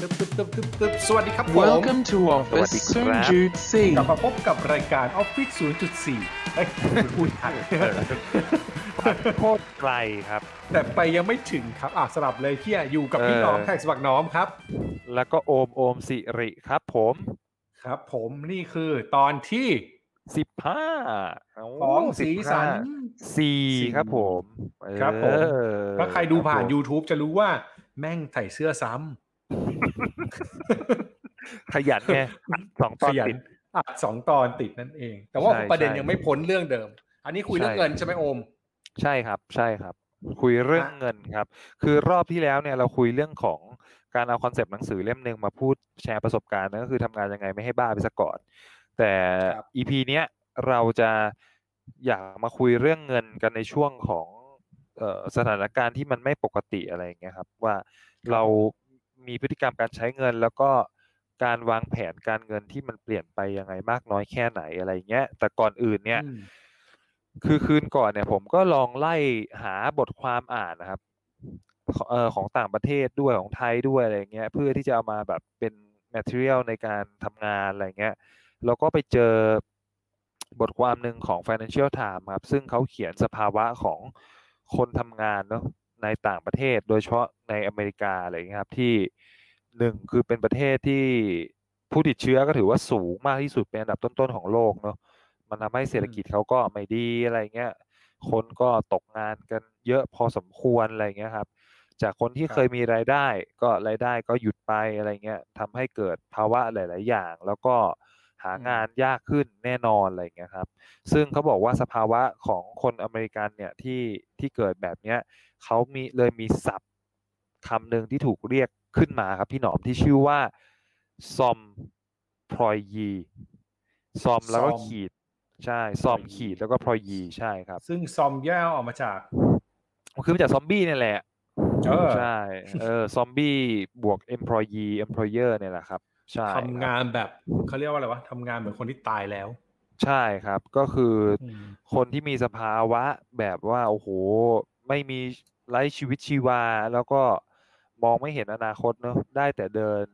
ตึ๊บตึ๊บตึ๊บตึ๊บตึ๊บสวัสดีครับผม Welcome to Office สวัสดีครับ Soon Jude C. กลับมาพบกับรายการ Office 0.4เอ้ยพูดทันโคตรไกลครับ แต่ไปยังไม่ถึงครับอะสลับเลยเที่ยอยู่กับพี่เออน้องแท็กสวักน้อมครับ แล้วก็โอมโอมสิริครับผมครับ ผมนี่คือตอนที่สิบห้าของสีสันสี่ครับผม ครับผมเออถ้าใครดูผ่านครับผม YouTube จะรู้ว่าแม่งใส่เสื้อซ้ ขยันไงอัดสองำตขอนยันติดอัดสองตอนติดนั่นเอง แต่ว่าใช่ประเด็นใช่ยังไม่พ้นเรื่องเดิม อันนี้คุยเรื่องใช่เงินใช่ไหมโอม ใช่ครับ ใช่ครับ คุยเรื่องฮะเงินครับ คือรอบที่แล้วเนี่ยเราคุยเรื่องของการเอาคอนเซปต์หนังสือเล่มหนึ่งมาพูดแชร์ประสบการณ์นั่นก็คือทำงานยังไงไม่ให้บ้าไปซะก่อน แต่ครับ EP เนี้ยเราจะอยากมาคุยเรื่องเงินกันในช่วงของเอ่อสถานการณ์ที่มันไม่ปกติอะไรอย่างเงี้ยครับ ว่าเรา มีพฤติกรรมการใช้เงิน แล้วก็การวางแผนการเงินที่มันเปลี่ยนไปยังไงมากน้อยแค่ไหนอะไรอย่างเงี้ย แต่ก่อนอื่นเนี่ยอืมคือคืนก่อนเนี่ย ผมก็ลองไล่หาบทความอ่านนะครับขอเอ่อของต่างประเทศด้วยของไทยด้วยอะไรเงี้ย เพื่อที่จะเอามาแบบเป็น material ในการทำงานอะไรเงี้ยแล้วก็ไปเจอบทความหนึ่งของ Financial Times ครับ ซึ่งเขาเขียนสภาวะของคนทำงานเนาะ ในต่างประเทศ โดยเฉพาะในอเมริกาอะไรเงี้ยครับที่หนึ่งคือเป็นประเทศที่ผู้ติดเชื้อก็ถือว่าสูงมากที่สุดเป็นอันดับต้นๆของโลกเนาะมันทำให้เศรษฐกิจเขาก็ไม่ดีอะไรเงี้ย คนก็ตกงานกันเยอะพอสมควรอะไรเงี้ยครับ จากคนที่ครับเคยมีรายได้ ก็รายได้ก็หยุดไปอะไรเงี้ยทำให้เกิดภาวะหลาย ๆ อย่าง แล้วก็ หางานยากขึ้นแน่นอนอะไรเงี้ยครับ ซึ่งเขาบอกว่าสภาวะของคนอเมริกันเนี่ยที่ที่เกิดแบบเนี้ยเขามีเลยมีศัพท์คำหนึ่งที่ถูกเรียกขึ้นมาครับพี่หนอมที่ชื่อว่าซอมพรอยยีซอมแล้วก็ซอมขีดใช่ซอมพรอยยีขีดแล้วก็พรอยยีใช่ครับ ซึ่งซอมย่อออกมาจากมันคือมาจากซอมบี้เนี่ยแหละเออใช่เออซอมบี้บวก employee employer เนี่ยแหละครับ ใช่ทำงานแบบเขาเรียกว่าอะไรวะทำงานเหมือนคนที่ตายแล้ว ใช่ครับ ก็คืออมคนที่มีสภาวะแบบว่าโอ้โหไม่มีไร้ชีวิตชีวา แล้วก็มองไม่เห็นอนาคตเนอะได้แต่เดิน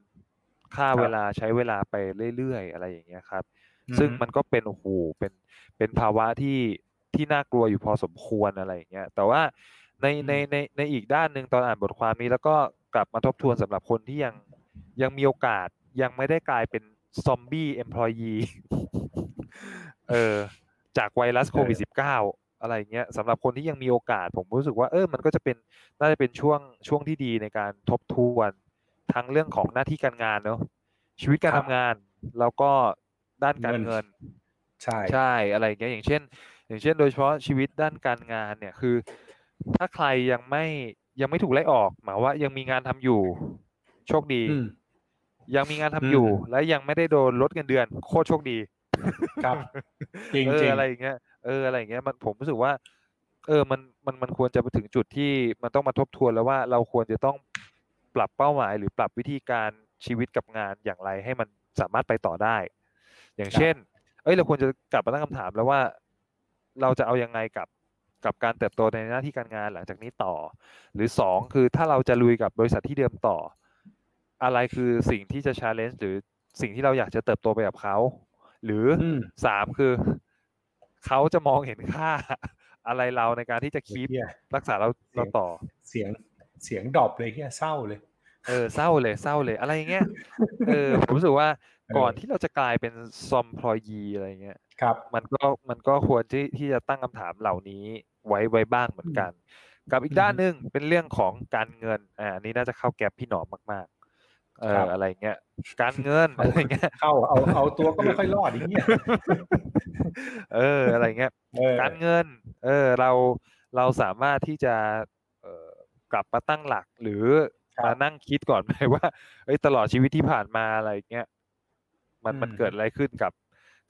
ค่าครับเวลาใช้เวลาไปเรื่อยๆอะไรอย่างเงี้ยครับอืมซึ่งมันก็เป็นโอ้โหเป็นเป็นภาวะที่ที่น่ากลัวอยู่พอสมควรอะไรอย่างเงี้ยแต่ว่าในในในในอีกด้านหนึ่งตอนอ่านบทความนี้แล้วก็กลับมาทบทวนสำหรับคนที่ยังยังมีโอกาส ยังไม่ได้กลายเป็นซอมบี้เอมพลอยีเออจากไวรัสโควิด -19 อะไรอย่างเงี้ยสำหรับคนที่ยังมีโอกาส ผมรู้สึกว่าเออมันก็จะเป็นน่าจะเป็นช่วงช่วงที่ดีในการทบทวน ทั้งเรื่องของหน้าที่การงานเนอะชีวิตการครัทำบงาน แล้วก็ด้านการเงินเงินใช่ใช่อะไรอย่างเงี้ยอย่างเช่น อย่างเช่น โดยเฉพาะชีวิตด้านการงานเนี่ยคือ ถ้าใครยังไม่ยังไม่ถูกไล่ออกหมายว่ายังมีงานทำอยู่ โชคดีอืม ยังมีงานทำอืมอยู่ และยังไม่ได้โดนลดเงินเดือน โคตรโชคดี ครับจริงเอจริองอะไรอย่างเงี้ยเอออะไรอย่างเงี้ยมันผมรู้สึกว่า เออมันมันมันควรจะไปถึงจุดที่มันต้องมาทบทวนแล้วว่าเราควรจะต้องปรับเป้าหมาย หรือปรับวิธีการชีวิตกับงานอย่างไรให้มันสามารถไปต่อได้ อย่างเช่น เอ้ยเราควรจะกลับมาตั้งคำถามแล้วว่า เราจะเอายังไงกับกับการเติบโตในหน้าที่การงานหลังจากนี้ต่อ หรือสองคือถ้าเราจะลุยกับบริษัทที่เดิมต่อ อะไรคือสิ่งที่จะ challenge หรือสิ่งที่เราอยากจะเติบโตไปกับเขา หรืออมสามคือเขาจะมองเห็นค่า อะไรเราในการที่จะคีปเหี้ยรักษาเราเราต่อ เสียงเสียงดรอปเลยเฮียเศร้าเลย เออเศร้าเลยเศร้าเลยอะไรอย่างเงี้ยเออผมรู้สึกว่าเออก่อนที่เราจะกลายเป็นซอมพลอยีอะไรเงี้ยครับ มันก็มันก็ควรที่ที่จะตั้งคำถามเหล่านี้ไว้ไว้บ้างเหมือนกัน กับอีกอืมด้านหนึ่งเป็นเรื่องของการเงินอ่าอันนี้น่าจะเข้าแก็บพี่หนอมมากๆ เอครัอบอะไรเงี้ยการเงินเอาอะไรเงี้ยเข้าเอาเอาตัวก็ไม่ค่อยรอดอย่างเงี้ยเอออะไรเงี้ยเออการเงิน เออเราเราสามารถที่จะเอ่อกลับมาตั้งหลักหรือครับมานั่งคิดก่อนไหมว่าเอ้ยตลอดชีวิตที่ผ่านมาอะไรเงี้ยมันมันอืมเกิดอะไรขึ้นกับ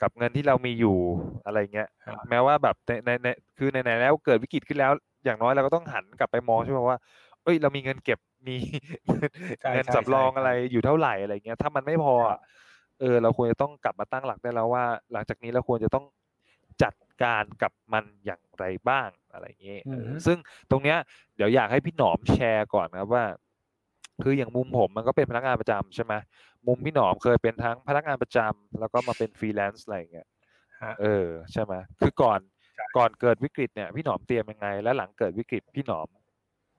กับเงินที่เรามีอยู่อะไรเงี้ยครับแม้ว่าแบบในในในคือในไหนๆแล้วเกิดวิกฤตขึ้นแล้ว อย่างน้อยเราก็ต้องหันกลับไปมองใช่ไหมว่า เอ้ยเรามีเงินเก็บมีใช่เงินใช่สำรองใช่อะไรอยู่เท่าไหร่อะไรเงี้ย ถ้ามันไม่พอครัอะบเออ เราควรจะต้องกลับมาตั้งหลักได้แล้วว่า หลังจากนี้เราควรจะต้องจัดการกับมันอย่างไรบ้างอะไรอย่างเงี้ยอือฮึซึ่งตรงเนี้ยเดี๋ยวอยากให้พี่หนอมแชร์ก่อนนะครับว่า คืออย่างมุมผมมันก็เป็นพนักงานประจำใช่ไหมมุมพี่หนอมเคยเป็นทั้งพนักงานประจำแล้วก็มาเป็นฟรีแลนซ์อะไรอย่างเงี้ยฮะเออใช่ไหมคือก่อนใช่ก่อนเกิดวิกฤตเนี่ยพี่หนอมเตรียมยังไง และหลังเกิดวิกฤตพี่หนอม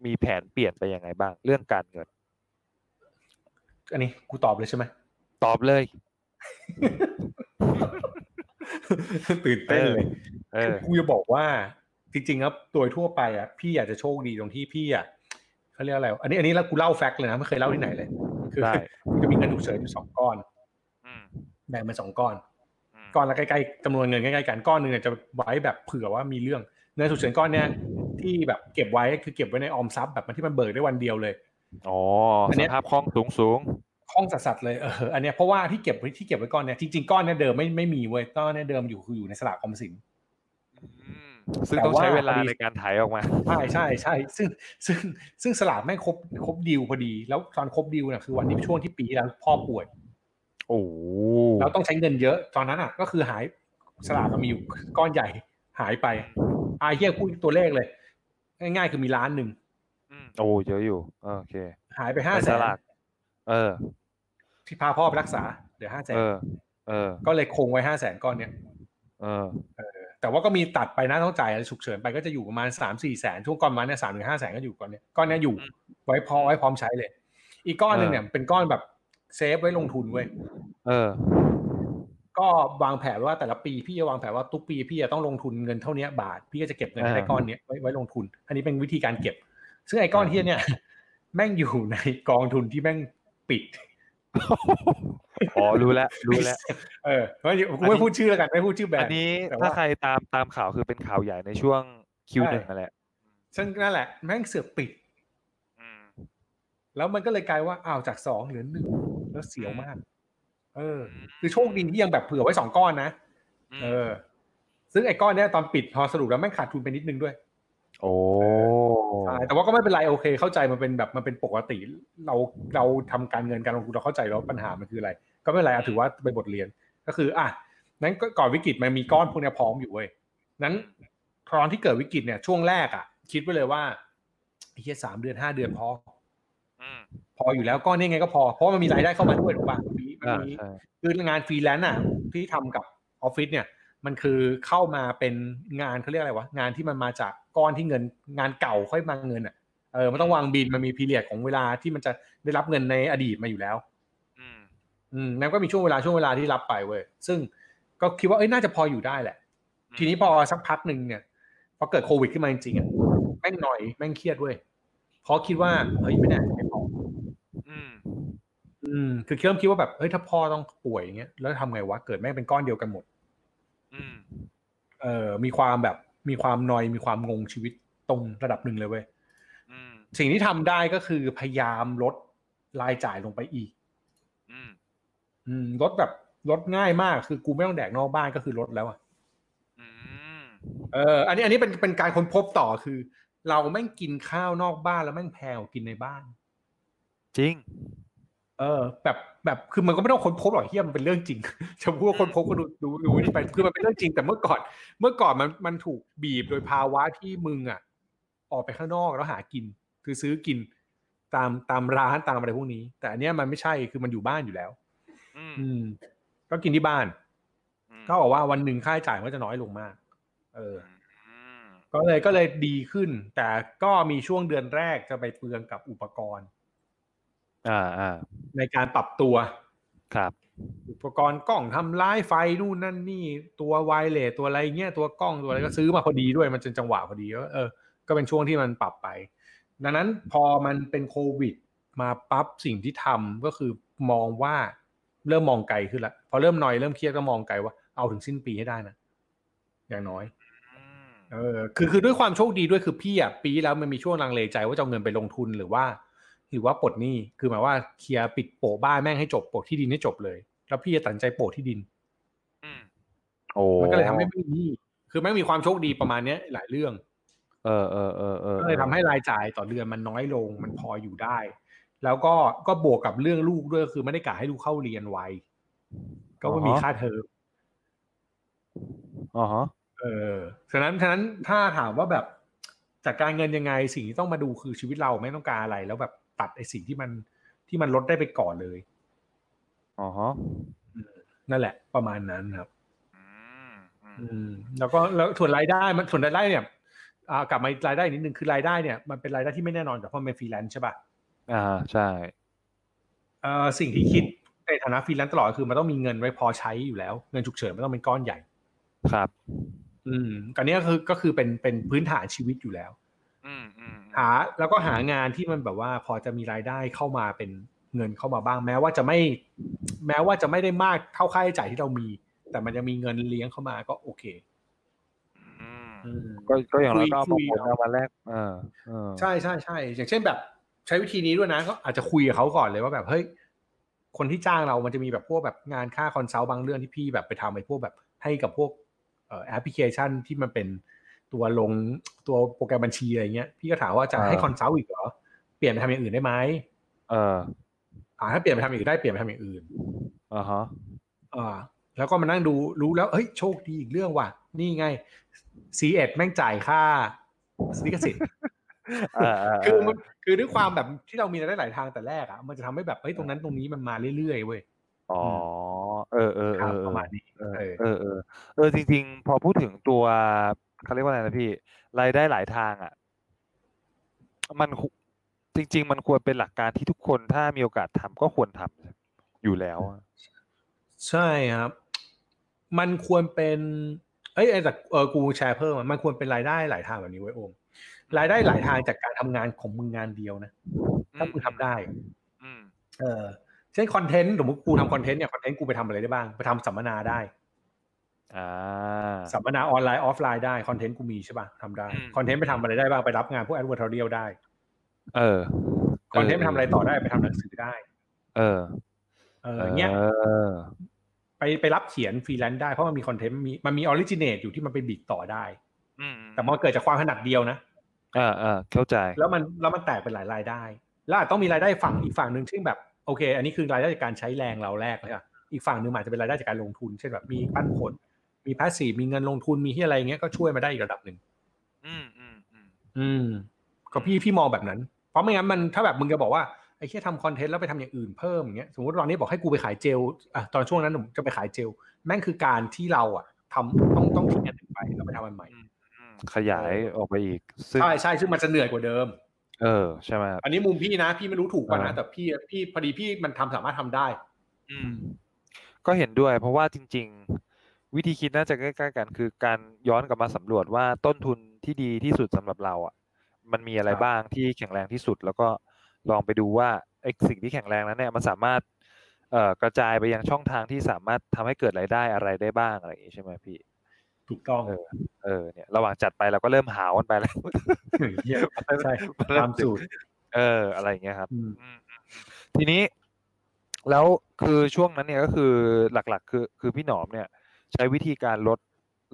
มีแผนเปลี่ยนไปยังไงบ้าง เรื่องการเงิน อันนี้กูตอบเลยใช่ไหมตอบเลย ตื่นเต้นเลยเออกูจะบอกว่า จริงๆครับโดยทั่วไปอะพี่อยากจะโชคดีตรงที่พี่อะเขาเรียกอะไรวะอันนี้อันนี้แล้วกูเล่าแฟกต์เลยนะไม่เคยเล่าที่ไหนเลยคือได้กูจะมีเงินฉุกเฉินอยู่สองก้อนอืมแบ่งเป็นสองก้อนอืมก้อนละใกล้ๆจำนวนเงินใกล้ๆกันก้อนหนึ่งเนี่ยจะไว้แบบเผื่อว่ามีเรื่องเงินฉุกเฉินก้อนเนี้ย ที่แบบเก็บไว้คือเก็บไว้ในออมทรัพย์แบบมันที่มันเบิกได้วันเดียวเลยอ๋ออนสเนี้ยภาพคล่องสูงสูงคล่องสัสๆเลยเอออันเนี้ยเพราะว่าที่เก็บไว้ที่เก็บไว้ก้อนเนี้ยจริงๆก้อนเนี้ยเดิมไม่ไม่มีเว้ยก้อนเนี้ยเดิมอยู่คืออยู่ในสลากออมสินอืมซึ่งแต่ต้องใช้ว่าเวลาพอดีในการถ่ายออกมา ใช่ใช่ใช่ซึ่งซึ่งซึ่งสลากแม่งครบครบดีลพอดี แล้วตอนครบดีลเนี่ยคือวันที่ช่วงที่ปีที่แล้วพ่อป่วย โอ้โหแล้วต้องใช้เงินเยอะตอนนั้นอะ ก็คือหายสลากมันมีอยู่ก้อนใหญ่หายไปอาเฮียพูดตัวเลขเลย ง่ายๆคือมีล้านหนึ่งอืมโอ้เยอะอยู่โอเค หายไปห้าในแสสนลากเออ ที่พาพ่อไปรักษาเหลือห้าแสนเออเออ ก็เลยคงไว้ห้าแสนก้อนเนี้ยเออแต่ว่าก็มีตัดไปนะต้องจ่ายอะไรฉุกเฉินไปก็จะอยู่ประมาณสามสี่แสนช่วงก้อนประมาณเนี่ยสามถึงห้าแสนก็อยู่ก้อนเนี้ยก้อนเนี้ยอยู่อืมไว้พอไว้พร้อมใช้เลย อีกก้อนหนึ่งเออเนี่ยเป็นก้อนแบบเซฟไว้ลงทุนเว้ยเออ ก็วางแผนว่าแต่ละปีพี่จะวางแผนว่าทุกปีพี่จะต้องลงทุนเงินเท่าเนี้ยบาท พี่ก็จะเก็บเงินให้ได้อ่าก้อนเนี้ยไว้ไว้ลงทุน อันนี้เป็นวิธีการเก็บ ซึ่งไอ้ก้อนเฮียเนี่ยแม่งอยู่ในกองทุนที่แม่งปิดอ๋อรู้แล้วรู้แล้วเออไม่กูไม่พูดชื่อแล้วกันไม่พูดชื่อแบรอันนด์นี้แต่ว่าถ้าใครตามตามข่าวคือเป็นข่าวใหญ่ในช่วงคิวหนึ่งใช่นั่นแหละซึ่งนั่นแหละ แม่งเสือกปิดอืมแล้วมันก็เลยกลายว่าอ้าวจากสองเหลือหนึ่งแล้วเสียวมาก เอออืมคือโชคดีที่ยังแบบเผื่อไว้สองก้อนนะมเออ ซึ่งไอ้ก้อนเนี้ยตอนปิดพอสรุปแล้วแม่งขาดทุนไปนิดนึงด้วย โอ้ใช่แต่ว่าก็ไม่เป็นไรโอเค เข้าใจมันเป็นแบบมันเป็นปกติ เราเราทำการเงินการลงทุนเราเข้าใจแล้วปัญหามันคืออะไร ก็ไม่เป็นไรอะถือว่าเป็นบทเรียนก็คือ อะนั้นก็ก่อนวิกฤตมันมีก้อนพวกเนี้ยพร้อมอยู่เว้ยนั้นตอนที่เกิดวิกฤตเนี่ยช่วงแรกอะ คิดไว้เลยว่าไอ้เหี้ยสามเดือนห้าเดือนพออืม พออยู่แล้วก้อนนี้ไงก็พอ เพราะว่ามันมีรายได้เข้ามาด้วยถูกป่ะมันมีมันอ่ามีใช่คืองานฟรีแลนซ์อะที่ทำกับออฟฟิศเนี่ย มันคือเข้ามาเป็นงานเขาเรียกอะไรวะงานที่มันมาจากก้อนที่เงินงานเก่าค่อยมาเงินอะเออมันต้องวางบิลมันมี period ของเวลาที่มันจะได้รับเงินในอดีตมาอยู่แล้ว อืมอืมนั่นก็มีช่วงเวลาช่วงเวลาที่รับไปเว้ยซึ่งก็คิดว่าเอ้ยน่าจะพออยู่ได้แหละ ทีนี้พอสักพักหนึ่งเนี่ยพอเกิดโควิดขึ้นมาจริงๆอะแม่งหนอมแม่งเครียดเว้ยเพราะคิดว่าเฮ้ยแม่งน่าจะไม่พออืม อืมคือเริ่มคิดว่าแบบเฮ้ยถ้าพ่อต้องป่วยอย่างเงี้ยแล้วทำไงวะเกิดแม่งเป็นก้อนเดียวกันหมด อืม เอ่อมีความแบบมีความนอยมีความงงชีวิตตรงระดับหนึ่งเลยเว้ยอืมสิ่งที่ทำได้ก็คือพยายามลดรายจ่ายลงไปอีกอืมอืมลดแบบลดง่ายมากคือกูไม่ต้องแดกนอกบ้านก็คือลดแล้วอะอืมเออ อันนี้อันนี้เป็นเป็นการค้นพบต่อคือ เราแม่งกินข้าวนอกบ้านแล้วแม่งแพงกว่ากินในบ้าน จริง เออ แบบแบบคือมันก็ไม่ต้องค้นพบหรอกเฮียมันเป็นเรื่องจริงจะพูดว่าค้นพบก็ดูดูดูนี่ไปคือมันเป็นเรื่องจริงแต่เมื่อก่อน เมื่อก่อนมันมันถูกบีบโดยภาวะที่มึงอะ ออกไปข้างนอกแล้วหากิน คือซื้อกินตามตามร้านตามอะไรพวกนี้ แต่อันเนี้ยมันไม่ใช่คือมันอยู่บ้านอยู่แล้ว อืมอืมก็กินที่บ้านอืมก็บอกว่าวันหนึ่งค่าใช้จ่ายมันก็จะน้อยลงมาก เอออืมก็เลยก็เลยดีขึ้น แต่ก็มีช่วงเดือนแรกจะไปเปลืองกับอุปกรณ์ อ่าอ่าในการปรับตัวครับ อุปกรณ์กล้องทำลายไฟนู่นนั่นนี่ ตัวไวเลสตัวอะไรเงี้ยตัวกล้องตัวอะไรก็ซื้อมาพอดีด้วยมันจนจังหวะพอดีก็เออก็เป็นช่วงที่มันปรับไป ดังนั้นพอมันเป็นโควิด มาปั๊บสิ่งที่ทำก็คือมองว่าเริ่มมองไกลขึ้นละพอเริ่มหน่อยเริ่มเครียดก็มองไกลว่าเอาถึงสิ้นปีให้ได้นะอย่างน้อยอืมเออคือคือด้วยความโชคดีด้วยคือพี่อะปีที่แล้วมันมีช่วงลังเลใจว่าจะเอาเงินไปลงทุนหรือว่า หรือว่าปลดหนี้คือหมายว่าเคลียร์ปิดโปะบ้านแม่งให้จบโปะที่ดินให้จบเลย แล้วพี่จะตัดสินใจโปะที่ดินอืมโอ้มันก็เลยทำให้ไม่มีหนี้คือแม่งมีความโชคดีประมาณเนี้ยหลายเรื่อง เออเออเออเออก็เลยทำให้รายจ่ายต่อเดือนมันน้อยลงมันพออยู่ได้ แล้วก็ก็บวกกับเรื่องลูกด้วยคือไม่ได้กะให้ลูกเข้าเรียนไวก็ไม่มีค่าเทอมอ๋อฮะเออฉะนั้นฉะนั้นถ้าถามว่าแบบจัดการเงินยังไงสิ่งที่ต้องมาดูคือชีวิตเราไม่ต้องการอะไรแล้วแบบ ตัดไอ้สิ่งที่มันที่มันลดได้ไปก่อนเลยอ๋อฮะนั่นแหละ ประมาณนั้นครับอืมอืมอืมแล้วก็แล้วส่วนรายได้มันส่วนรายได้เนี่ยอ่ากลับมารายได้นิดนึงคือรายได้เนี่ยมันเป็นรายได้ที่ไม่แน่นอนแต่เพราะมันเป็นฟรีแลนซ์ใช่ป่ะอ่าใช่เอ่อสิ่งที่คิดในฐานะฟรีแลนซ์ตลอดคือมันต้องมีเงินไว้พอใช้อยู่แล้ว เงินฉุกเฉินมันต้องเป็นก้อนใหญ่ ครับ อืมกันนี้ก็คือก็คือเป็นเป็นพื้นฐานชีวิตอยู่แล้วอืมอืม หาแล้วก็หางานที่มันแบบว่าพอจะมีรายได้เข้ามาเป็นเงินเข้ามาบ้าง แม้ว่าจะไม่ แม้ว่าจะไม่ได้มากเท่าค่าใช้จ่ายที่เรามี แต่มันจะมีเงินเลี้ยงเข้ามาก็โอเคอืมอืมก็ก็อย่างเราก็เอาคุผลยผลเอามาแลกเออเออใช่ใช่ใช่อย่างเช่นแบบ ใช้วิธีนี้ด้วยนะก็อาจจะคุยกับเขาก่อนเลยว่าแบบเฮ้ยคนที่จ้างเรามันจะมีแบบพวกแบบงานค่า consult บางเรื่องที่พี่แบบไปทำไอ้พวกแบบให้กับพวกเอ่อแอปพลิเคชันที่มันเป็น ตัวลงตัวโปรแกรมบัญชีอะไรเงี้ยพี่ก็ถามว่าจะให้ consult อีกเหรอเปลี่ยนไปทำอย่างอื่นได้ไหมเอออ่าถ้าเปลี่ยนไปทำอย่างอื่นได้เปลี่ยนไปทำอย่างอื่นอ่าฮะอ่าแล้วก็มานั่งดูรู้แล้วเฮ้ยโชคดีอีกเรื่องว่ะ นี่ไงซีเอ็ดแม่งจ่ายค่าลิขสิทธิ์อ่าอ่าคือมันคือด้วยความแบบที่เรามีรายได้หลายทางแต่แรกอะมันจะทำให้แบบเฮ้ยตรงนั้นตรงนี้มันมาเรื่อยๆเว้ยอ๋อเออเออคเอรับอประมาณนี้เออเออเออเออเออจริง ๆ พอพูดถึงตัว เขาเรียกว่าอะไรนะพี่รายได้หลายทางอะ มันคุจริง ๆ มันควรเป็นหลักการที่ทุกคนถ้ามีโอกาสทำก็ควรทำอยู่แล้วอะใช่ครับ มันควรเป็น เอ้ยแต่เออกูแชร์เพิ่มอะมันควรเป็นรายได้หลายทางแบบนี้ไว้ยโอมรายได้หลายทางจากการทำงานของมึงงานเดียวนะถ้ามึงทำได้ อืม เออเช่นคอนเทนต์สมมติกูทำคอนเทนต์เนี่ยคอนเทนต์กูไปทำอะไรได้บ้าง ไปทำสัมมนาได้อ่า สัมมนาออนไลน์ออฟไลน์ได้คอนเทนต์กูมีใช่ป่ะทำได้อืมคอนเทนต์ไปทำอะไรได้บ้างไปรับงานพวก advertorial ได้ เออคอนเทนต์ไปทำอะไรต่อได้ไปทำหนังสือได้ เออ เออเงี้ยเออไปไปรับเขียนฟรีแลนซ์ได้เพราะมันมีคอนเทนต์มีมันมี originate อยู่ที่มันไปบิดต่อได้อืมแต่มันเกิดจากความถนัดเดียวนะอ่าอ่าเข้าใจ แล้วมันแล้วมันแตกเป็นหลายรายได้ แล้วอาจต้องมีรายได้ฝั่งอีกฝั่งหนึ่งซึ่งแบบโอเค อันนี้คือรายได้จากการใช้แรงเราแรกเลยอะอีกฝั่งหนึ่งอาจจะเป็นรายได้จากการลงทุน เช่นแบบมีปันผล มี passive มีเงินลงทุนมีที่อะไรเงี้ยก็ช่วยมาได้อีกระดับหนึ่งอืมอืมอืมอืมก็พี่พี่มองแบบนั้น เพราะไม่งั้นมันถ้าแบบมึงจะบอกว่าไอ้แค่ทำคอนเทนต์แล้วไปทำอย่างอื่นเพิ่มอย่างเงี้ยสมมติตอนนี้บอกให้กูไปขายเจลอะตอนช่วงนั้นผมจะไปขายเจลแม่งคือการที่เราอะทำต้องต้องทิ้งอันหนึ่งไปแล้วไปทำอันใหม่อืมขยายออกไปอีกซึ่งใช่ใช่ซึ่งมันจะเหนื่อยกว่าเดิม เออใช่ไหมครับอันนี้มุมพี่นะ พี่ไม่รู้ถูกป่ะนะอ่าแต่พี่พี่พอดีพี่มันทำสามารถทำได้ อืมก็เห็นด้วย เพราะว่าจริง ๆ วิธีคิดน่าจะใกล้ๆกัน คือการย้อนกลับมาสำรวจว่าต้นทุนที่ดีที่สุดสำหรับเราอะ มันมีอะไรครับบ้างที่แข็งแรงที่สุด แล้วก็ลองไปดูว่าไอ้สิ่งที่แข็งแรงนั้นเนี่ยมันสามารถเอ่อกระจายไปยังช่องทางที่สามารถทำให้เกิดรายได้อะไรได้บ้างอะไรอย่างนี้ใช่ไหมพี่ถูกต้อง เออเออเนี่ย ระหว่างจัดไปเราก็เริ่มหาวกันไปแล้วเหี้ยใช่ตามสูตร เออ อะไรอย่างเงี้ยครับอืมอืมอืมอืมทีนี้ แล้วคือช่วงนั้นเนี่ยก็คือหลัก ๆ คือคือพี่หนอมเนี่ย ใช้วิธีการลด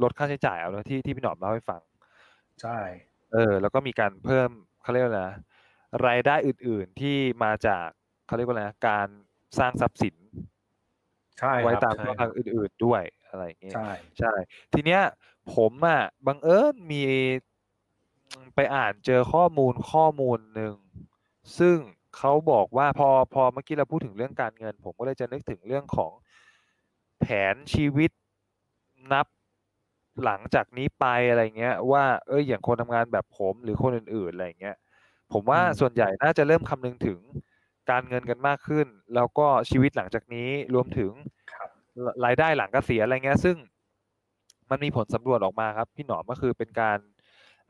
ลดค่าใช้จ่ายเอาเนอะที่ที่พี่หนอมเล่าให้ฟัง ใช่ เออ แล้วก็มีการเพิ่มเขาเรียกว่าอะไรนะรายได้อื่น ๆที่มาจากเขาเรียกว่าอะไรนะการสร้างทรัพย์สินใช่ไว้ครับตามใช่ช่องทางอื่น ๆด้วยอะไรอย่างเงี้ยใช่ใช่ ทีเนี้ยผมอะบังเอิญมีไปอ่านเจอข้อมูลข้อมูลหนึ่งซึ่งเขาบอกว่าพอพอเมื่อกี้เราพูดถึงเรื่องการเงิน ผมก็เลยจะนึกถึงเรื่องของแผนชีวิต นับหลังจากนี้ไปอะไรเงี้ย ว่าเอ้ยอย่างคนทำงานแบบผมหรือคนอื่นๆอะไรเงี้ยผมว่าอืมส่วนใหญ่น่าจะเริ่มคำนึงถึงการเงินกันมากขึ้น แล้วก็ชีวิตหลังจากนี้รวมถึงครับรรายได้หลังเกษียณอะไรเงี้ย ซึ่งมันมีผลสำรวจออกมาครับ พี่หนอมก็คือเป็นการ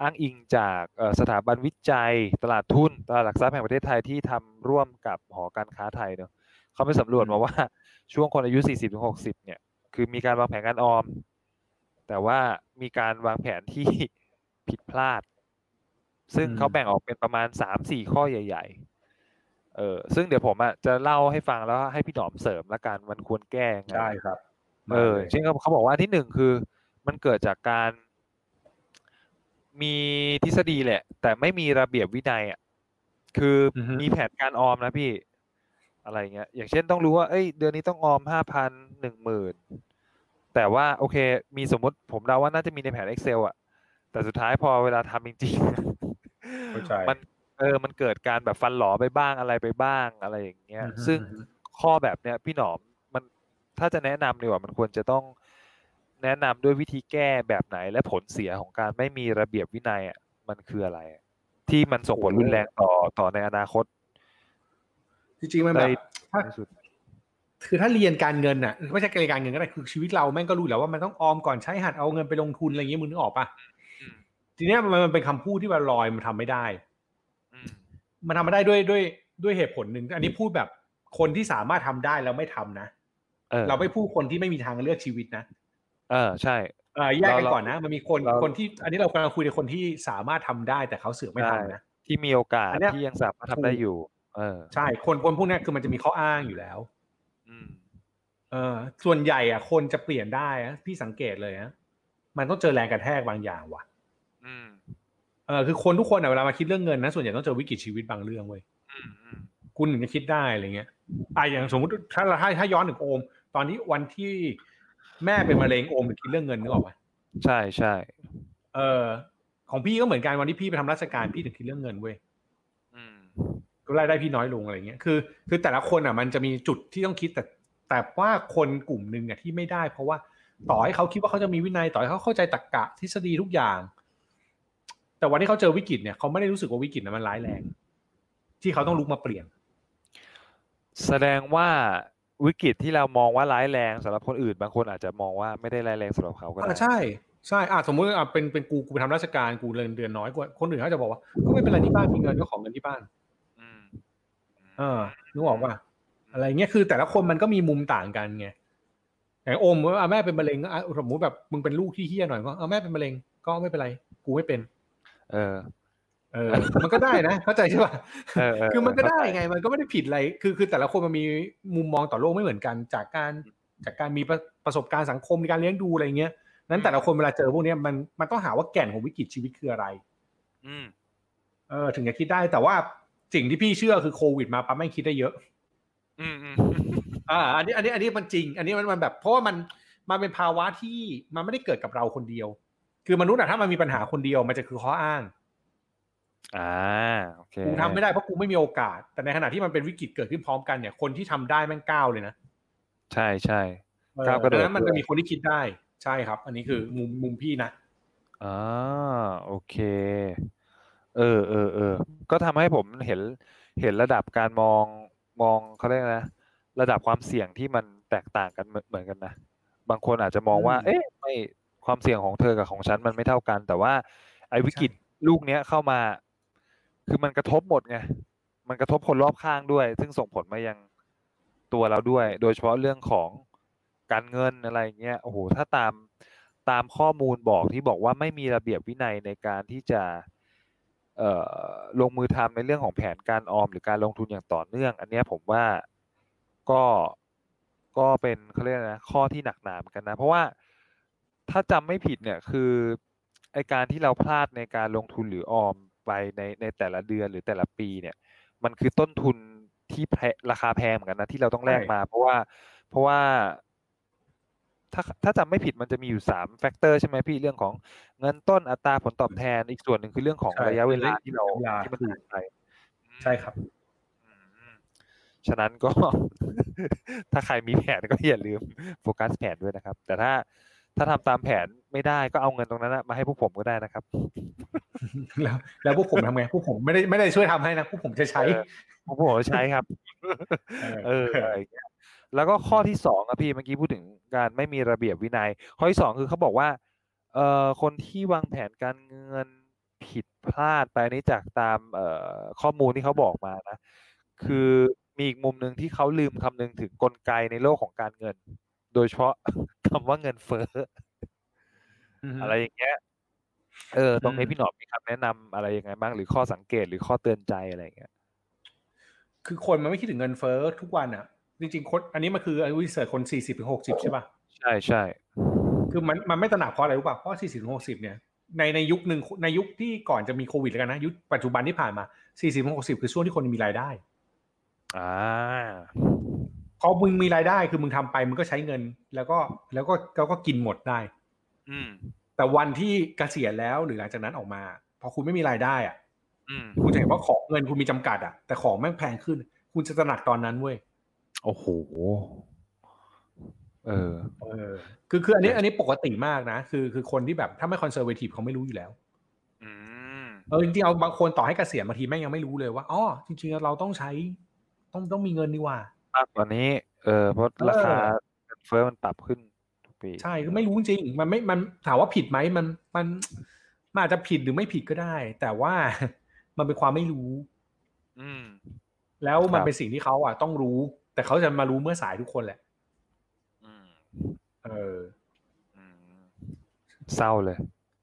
อ้างอิงจากเอ่อสถาบันวิจัย ตลาดทุนตลาดหลักทรัพย์แห่งประเทศไทยที่ทำร่วมกับหอการค้าไทยเนอะเขาไปสำรวจมาว่าช่วงคนอายุ 40-60 เนี่ย คือมีการวางแผนการออม แต่ว่ามีการวางแผนที่ผิดพลาด ซึ่งอืมเขาแบ่งออกเป็นประมาณ3-4ข้อใหญ่ ๆ เออซึ่งเดี๋ยวผมอะจะเล่าให้ฟังแล้วให้พี่หนอมเสริมละกันมันควรแก้ยังไงได้ครับ เออมาลยเช่นเขาเขาบอกว่าอันที่หนึ่งคือ มันเกิดจากการ มีทฤษฎีแหละ แต่ไม่มีระเบียบวินัยอะคือออฮึมีแผนการออมนะพี่ อะไรเงี้ย อย่างเช่นต้องรู้ว่า เอ้ย เดือนนี้ต้องออมห้าพันหนึ่งหมื่นแต่ว่าโอเค มีสมมติผมเดาว่าน่าจะมีในแผน Excel อะแต่สุดท้ายพอเวลาทำจริงๆเข้าใจมันเอเออมันเกิดการแบบฟันหลอไปบ้างอะไรไปบ้างอะไรอย่างเงี้ยอือฮึซึ่งอือฮึข้อแบบเนี้ยพี่หนอมมันถ้าจะแนะนำดีกว่ามันควรจะต้องแนะนำด้วยวิธีแก้แบบไหนและผลเสียของการไม่มีระเบียบวินัยอะมันคืออะไรอะที่มันส่งผลรุนแรงต่อต่อในอนาคต จริงๆมันแบบในถ้าที่สุดคือถ้าเรียนการเงินอะไม่ใช่เรียนการเงินก็ได้คือชีวิตเราแม่งก็รู้อยู่แล้วว่ามันต้องออมก่อนใช้หัดเอาเงินไปลงทุนอะไรอย่างเงี้ยมึงนึกออกปะอืมทีเนี้ยมันมันเป็นคำพูดที่มันลอยมันทำไม่ได้อืมมันทำไม่ได้ด้วยด้วยด้วยเหตุผลหนึ่งอันนี้พูดแบบคนที่สามารถทำได้แล้วไม่ทำนะเออเราไม่พูดคนที่ไม่มีทางเลือกชีวิตนะ เออใช่เออแยกกันเราก่อนนะ มันมีคนเราคนที่ อันนี้เรากำลังคุยในคนที่สามารถทำได้แต่เขาเสือกไม่ทำนะที่มีโอกาสอันเนี้ยที่ยังสามารถทำได้อยู่ เออใช่คนคนพวกเนี้ยคือมันจะมีข้ออ้างอยู่แล้วอืมเออส่วนใหญ่อะ คนจะเปลี่ยนได้อะพี่สังเกตเลยนะมันต้องเจอแรงกระแทกบางอย่างว่ะอืมเออคือคนทุกคนอะเวลามาคิดเรื่องเงินนะส่วนใหญ่ต้องเจอวิกฤตชีวิตบางเรื่องเว้ยอืมอืมคุณถึงจะคิดได้อะไรเงี้ยอะอย่างสมมติถ้าถ้าถ้าย้อนถึงโอม ตอนที่วันที่แม่เป็นมะเร็งโอมถึงคิดเรื่องเงินนึกออกไหมใช่ใช่เออของพี่ก็เหมือนกันวันที่พี่ไปทำราชการพี่ถึงคิดเรื่องเงินเว้ยอืมก็ รายได้พี่น้อยลงอะไรเงี้ยคือ คือแต่ละคนอะมันจะมีจุดที่ต้องคิดแต่แต่ว่าคนกลุ่มหนึ่งอะที่ไม่ได้ เพราะว่าต่อให้เขาคิดว่าเขาจะมีวินัยต่อให้เขาเข้าใจตรรกะทฤษฎีทุกอย่าง แต่วันที่เขาเจอวิกฤตเนี่ยเขาไม่ได้รู้สึกว่าวิกฤตนั้นมันร้ายแรง ที่เขาต้องลุกมาเปลี่ยน แสดงว่าวิกฤตที่เรามองว่าร้ายแรงสำหรับคนอื่นบางคนอาจจะมองว่าไม่ได้ร้ายแรงสำหรับเขาก็ได้อ่าใช่ใช่อ่าสมมติอะเป็นเป็นกูกูไปทำราชการกูเงินเดือนน้อยกว่าคนอื่นเขาจะบอกว่าก็ไม่เป็นไรที่บ้านมีเงินก็ของเงินที่บ้านอืม เออนึกออกว่าอะไรเงี้ยคือ แต่ละคนมันก็มีมุมต่างกันไงอย่างโอมว่าอะแม่เป็นมะเร็งอะสมมติแบบมึงเป็นลูกที่เฮี้ยหน่อยก็เอาแม่เป็นมะเร็งก็ไม่เป็นไร กูไม่เป็น เออ เออ มันก็ได้นะเข้าใจใช่ป่ะเออเออคือมันก็ได้เข้าใจไง มันก็ไม่ได้ผิดอะไร คือคือแต่ละคนมันมีมุมมองต่อโลกไม่เหมือนกัน จากการจากการมีประประสบการณ์สังคมในการเลี้ยงดูอะไรเงี้ยนั้นแต่ละคนเวลาเจอพวกเนี้ยมันมันต้องหาว่าแก่นของวิกฤตชีวิตคืออะไร อืมเออถึงจะคิดได้แต่ว่า สิ่งที่พี่เชื่อคือโควิดมาปั๊บไม่งคิดได้เยอะอืมอืมอ่า อันนี้ อันนี้ อันนี้มันจริง อันนี้มันมันแบบ เพราะว่ามันมันเป็นภาวะที่มันไม่ได้เกิดกับเราคนเดียว คือมนุษย์อะถ้ามันมีปัญหาคนเดียวมันจะคือข้ออ้างอ่าโอเคกูทำไม่ได้เพราะกูไม่มีโอกาส แต่ในขณะที่มันเป็นวิกฤตเกิดขึ้นพร้อมกันเนี่ย คนที่ทำได้แม่งก้าวเลยนะ ใช่ใช่เออก้าวกระโดดดังนั้นมันด้วจะยมีคนที่คิดได้ ใช่ครับ อันนี้คือมุมมุมพี่นะอ่าโอเค เออเออเออก็ทำให้ผมเห็นเห็นระดับการมองมองเขาเรียกอะไรนะระดับความเสี่ยงที่มันแตกต่างกันเหมือนเหมือนกันนะบางคนอาจจะมองว่าอืมเอ๊ะไม่ความเสี่ยงของเธอกับของฉันมันไม่เท่ากัน แต่ว่า ไอ้วิกฤตลูกเนี้ยเข้ามา คือมันกระทบหมดไงมันกระทบคนรอบข้างด้วย ซึ่งส่งผลมายังตัวเราด้วย โดยเฉพาะเรื่องของการเงินอะไรเงี้ยโอ้โหถ้าตามตามข้อมูลบอกที่บอกว่าไม่มีระเบียบวินัยในการที่จะเอ่อ ลงมือทำในเรื่องของแผนการออม หรือการลงทุนอย่างต่อเนื่อง อันเนี้ยผมว่าก็ก็เป็นเขาเรียกอะไรนะข้อที่หนักหนาเหมือนกันนะ เพราะว่าถ้าจำไม่ผิดเนี่ยคือไอการที่เราพลาดในการลงทุนหรือออมไปในในแต่ละเดือนหรือแต่ละปีเนี่ยมันคือต้นทุนที่แพราคาแพงเหมือนกันนะที่เราต้องแลกใช่มา เพราะว่าเพราะว่า ถ้าถ้าจำไม่ผิดมันจะมีอยู่สาม factor ใช่ไหมพี่เรื่องของเงินต้นอัตราผลตอบแทนอีกส่วนหนึ่งคือเรื่องของใช่ระยะเวลาที่เราระยะเวลาที่มันถูกหายไปใช่ครับอืมอืมฉะนั้นก็ ถ้าใครมีแผนก็อย่าลืมโฟกัสแผนด้วยนะครับ แต่ถ้าถ้าทำตามแผนไม่ได้ก็เอาเงินตรงนั้นนะมาให้พวกผมก็ได้นะครับ แล้วแล้วพวกผมทำไงพวกผมไม่ได้ไม่ได้ช่วยทำให้นะพวกผมจะใช้เออพวกผมใช้ครับ เออ อะไรอย่างเงี้ยแล้วก็ข้อที่สองอะพี่เมื่อกี้พูดถึงการไม่มีระเบียบวินัย ข้อที่สองคือเขาบอกว่าเอ่อคนที่วางแผนการเงินผิดพลาดไปนี้จากตามเอ่อข้อมูลที่เขาบอกมานะ คือมีอีกมุมหนึ่งที่เขาลืมคำนึงถึงกลไกในโลกของการเงิน โดยเฉพาะคำว่าเงินเฟ้ออะไรอย่างเงี้ยเออตรงนี้อืมพี่หนอมมีคำแนะนำอะไรยังไงบ้างหรือข้อสังเกตหรือข้อเตือนใจอะไรอย่างเงี้ยคือคนมันไม่คิดถึงเงินเฟ้อทุกวันอะ จริงๆคนอันนี้มันคือวิเศษคนสี่สิบถึงหกสิบใช่ป่ะใช่ใช่คือมันมันไม่ตระหนักเพราะอะไรรู้ป่ะเพราะสี่สิบถึงหกสิบเนี่ยในในยุคหนึ่งในยุคที่ก่อนจะมีโควิดแล้วกันนะยุคปัจจุบันที่ผ่านมาสี่สิบถึงหกสิบคือช่วงที่คนมีรายได้อ่าพอมึงมีรายได้คือมึงทำไปมึงก็ใช้เงิน แล้วก็แล้วก็แล้วก็กินหมดได้ อืม แต่วันที่เกษียณแล้วหรือหลังจากนั้นออกมา พอคุณไม่มีรายได้อะอืมคุณจะเห็นว่าของเงินคุณมีจำกัดอะแต่ของแม่งแพงขึ้น คุณจะตระหนักตอนนั้นเว้ย โอ้โห เออ เออ คือคืออันนี้ อันนี้ปกติมากนะ คือคือคนที่แบบถ้าไม่คอนเซอร์เวทีฟเขาไม่รู้อยู่แล้วอืมเออจริงๆเอาบางคนต่อให้เกษียณบางทีแม่งยังไม่รู้เลยว่าอ๋อจริงๆเราต้องใช้ ต้องต้องมีเงินนี่ว่ามากกว่านี้ เออเพราะเออราคาเงินเฟ้อมันปรับขึ้นทุกปีใช่คือไม่รู้จริงๆมันไม่มันถามว่าผิดไหมมันมันมันอาจจะผิดหรือไม่ผิดก็ได้ แต่ว่ามันเป็นความไม่รู้ อืม แล้วมันครับเป็นสิ่งที่เขาอะ ต้องรู้ แต่เขาจะมารู้เมื่อสายทุกคนแหละอืมเอออืมเศร้าเลย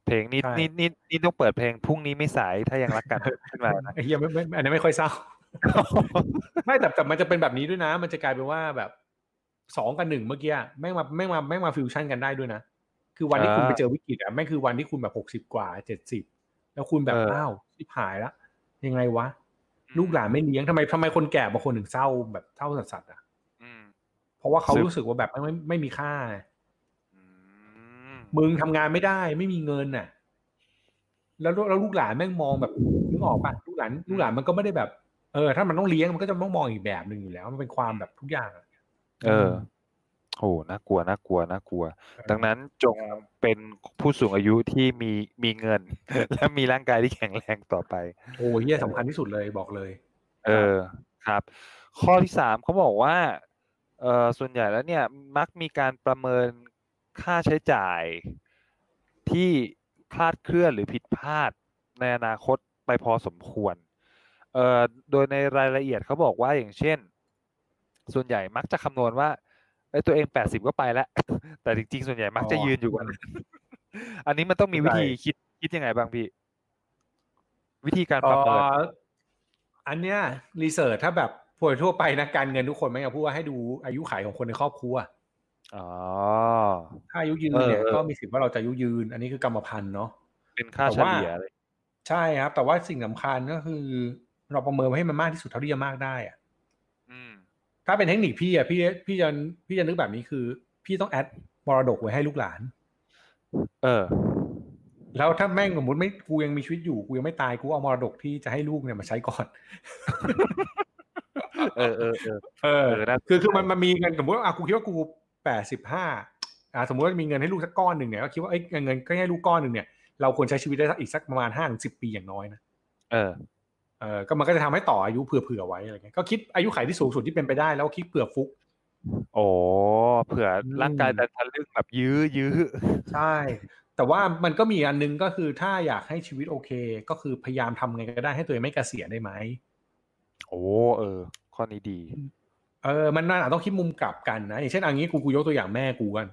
เพลงนี้ใช่นี่นี่นี่ต้องเปิดเพลงพรุ่งนี้ไม่สายถ้ายังรักกันขึ้นมานะไอ้เหี้ยไม่ไม่อันนี้ไม่ค่อยเศร้าไม่แต่แต่มันจะเป็นแบบนี้ด้วยนะ มันจะกลายเป็นว่าแบบสองกับหนึ่งเมื่อกี้อะแม่งมาแม่งมาแม่งมาฟิวชั่นกันได้ด้วยนะคือวันที่คุณอ่าไปเจอวิกฤตอะแม่งคือวันที่คุณแบบหกสิบ60กว่าเจ็ดสิบแล้วคุณแบบเอออ้าวชิบหายละยังไงวะ ลูกหลานไม่เลี้ยงทำไมทำไมคนแก่บางคนถึงเศร้าแบบเศร้าสัสๆอะอืมเพราะว่าเขาซึ่งรู้สึกว่าแบบไม่ไม่ไม่มีค่าไงอืมมึงทำงานไม่ได้ ไม่มีเงินน่ะ แล้วแล้วลูกหลานแม่งมองแบบนึกออกปะลูกหลานลูกหลานมันก็ไม่ได้แบบ เออ ถ้ามันต้องเลี้ยงมันก็จะต้องมองอีกแบบหนึ่งอยู่แล้ว มันเป็นความแบบทุกอย่างอะเออ โอ้น่ากลัวน่ากลัวน่ากลัว ดังนั้นจงเป็นผู้สูงอายุที่มีมีเงิน และมีร่างกายที่แข็งแรงต่อไป โอ้เฮียสำคัญที่สุดเลยบอกเลย เออครับ ข้อที่สามเขาบอกว่าเออส่วนใหญ่แล้วเนี่ยมักมีการประเมินค่าใช้จ่ายที่คลาดเคลื่อนหรือผิดพลาดในอนาคตไปพอสมควรเอ่อโดยในรายละเอียดเขาบอกว่าอย่างเช่น ส่วนใหญ่มักจะคำนวณว่า ไอ้ยตัวเองแปดสิบก็ไปแล้ว แต่จริงๆ ส่วนใหญ่มักจะอ๋อยืนอยู่กัน อันนี้มันต้องมีวิธีเข้าใจคิดคิดยังไงบ้างพี่ วิธีการเอประเมินออันเนี้ยรีเสิร์ชถ้าแบบพวกทั่วไปนะการเงินทุกคนไม่อยากพูดว่าให้ดูอายุขัยของคนในครอบครัวอ๋อถ้าอายุยืนเนี่ยเออเออก็มีสิทธิ์ว่าเราจะอายุยืน อันนี้คือกรรมพันธุ์เนาะเป็นค่าแต่เฉว่าลี่ยอะไรใช่ครับ แต่ว่าสิ่งสำคัญก็คือ เราประเมินให้มันมากที่สุดเท่าที่จะมากได้อะอืม ถ้าเป็นเทคนิคพี่อะพี่พี่จะพี่จะนึกแบบนี้คือ พี่ต้องแอดมรดกไว้ให้ลูกหลาน เออ แล้วถ้าแม่งสมมติไม่กูยังมีชีวิตอยู่กูยังไม่ตายกูเอามรดกที่จะให้ลูกเนี่ยมาใช้ก่อนเออเออเออเออเออน่าคือคือมันมันมีเงินสมมติว่าอะกูคิดว่ากูแปดสิบห้าอ่าสมมติว่ามีเงินให้ลูกสักก้อนหนึ่งเนี่ยก็คิดว่าเอ้ยเงินก็ให้ลูกก้อนหนึ่งเนี่ยเราควรใช้ชีวิตได้สักอีกสักประมาณห้าถึงสิบปีอย่างน้อยนะเออ เออก็มันก็จะทำให้ต่ออายุเผื่อๆไว้อะไรเงี้ยก็คิดอายุไขที่สูงสุดที่เป็นไปได้แล้วคิดเผื่อฟุก โอ้เผื่ออมร่างกายจะทะลึ่งแบบยื้อยื้อใช่ แต่ว่ามันก็มีอันนึงก็คือถ้าอยากให้ชีวิตโอเค ก็คือพยายามทำไงก็ได้ให้ตัวเองไม่เกษียณได้ไหมโอ้เออ ข้อนี้ดี เออ มันน่าต้องคิดมุมกลับกันนะอย่างเช่นอันนี้กูกูยกตัวอย่างแม่กูกัน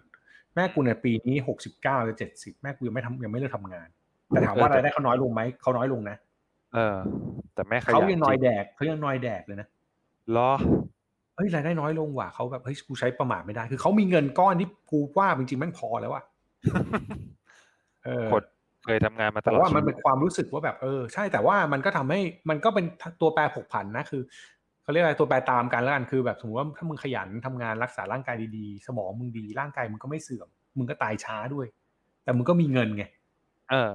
แม่กูในยปีนี้หกสิบเก้าจะเจ็ดสิบแม่กูยังไม่ทำยังไม่เลิกทำงาน แต่ถามว่าเออแต่รายได้เขาน้อยลงไหมเขาน้อยลงนะ เออ แต่แม่ขยันเขายังน้อยจริแดกเขายังน้อยแดกเลยนะเหรอเฮ้ยรายได้น้อยลงว่ะเขาแบบเฮ้ยกูใช้ประมาทไม่ได้ คือเขามีเงินก้อนที่กูว่าจริงๆแม่งพอแล้วอะเออคนเคยทำงานมาตแต่ลอดว่ามันชีเป็วินตความรู้สึกว่าแบบเออ ใช่แต่ว่ามันก็ทำให้มันก็เป็นตัวแปรผกผันนะคือเขาเรียกอะไรตัวแปรตามกันแล้วกันคือแบบสมมติว่าถ้ามึงขยันทำงานรักษาร่างกายดีๆ สมองมึงดีร่างกายมึงก็ไม่เสื่อมมึงก็ตายช้าด้วย แต่มึงก็มีเงินไงเออ